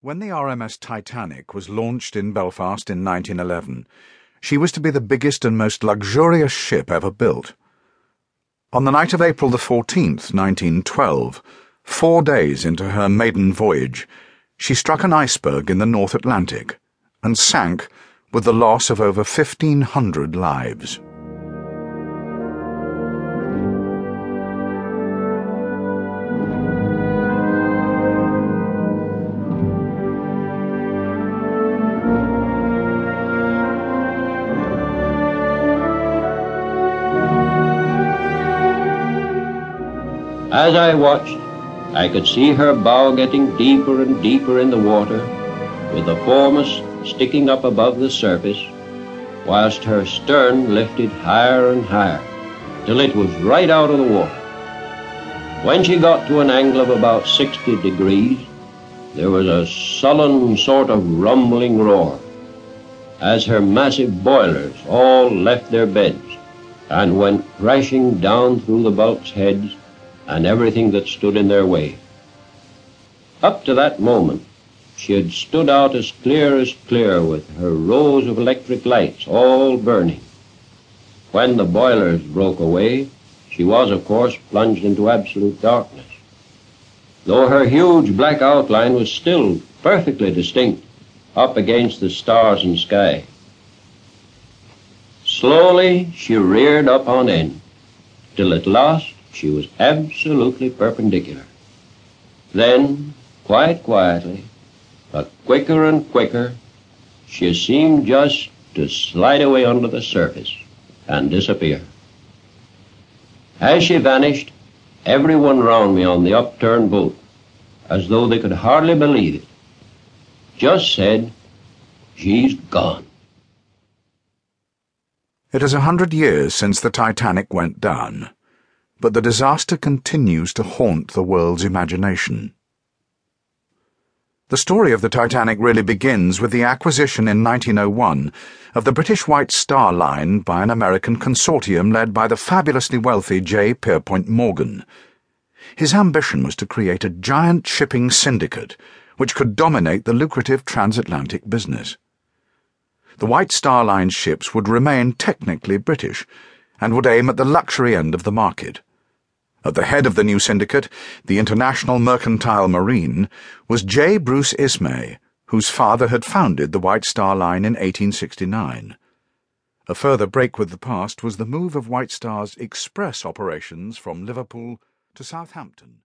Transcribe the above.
When the RMS Titanic was launched in Belfast in 1911, she was to be the biggest and most luxurious ship ever built. On the night of April the 14th, 1912, four days into her maiden voyage, she struck an iceberg in the North Atlantic and sank with the loss of over 1,500 lives. As I watched, I could see her bow getting deeper and deeper in the water, with the foremast sticking up above the surface, whilst her stern lifted higher and higher, till it was right out of the water. When she got to an angle of about 60 degrees, there was a sullen sort of rumbling roar, as her massive boilers all left their beds and went crashing down through the bulkheads and everything that stood in their way. Up to that moment, she had stood out as clear as clear with her rows of electric lights all burning. When the boilers broke away, she was, of course, plunged into absolute darkness. Though her huge black outline was still perfectly distinct up against the stars and sky. Slowly she reared up on end, till at last she was absolutely perpendicular. Then, quite quietly, but quicker and quicker, she seemed just to slide away under the surface and disappear. As she vanished, everyone round me on the upturned boat, as though they could hardly believe it, just said, She's gone. It is a hundred years since the Titanic went down but the disaster continues to haunt the world's imagination. The story of the Titanic really begins with the acquisition in 1901 of the British White Star Line by an American consortium led by the fabulously wealthy J. Pierpont Morgan. His ambition was to create a giant shipping syndicate which could dominate the lucrative transatlantic business. The White Star Line ships would remain technically British and would aim at the luxury end of the market. At the head of the new syndicate, the International Mercantile Marine, was J. Bruce Ismay, whose father had founded the White Star Line in 1869. A further break with the past was the move of White Star's express operations from Liverpool to Southampton.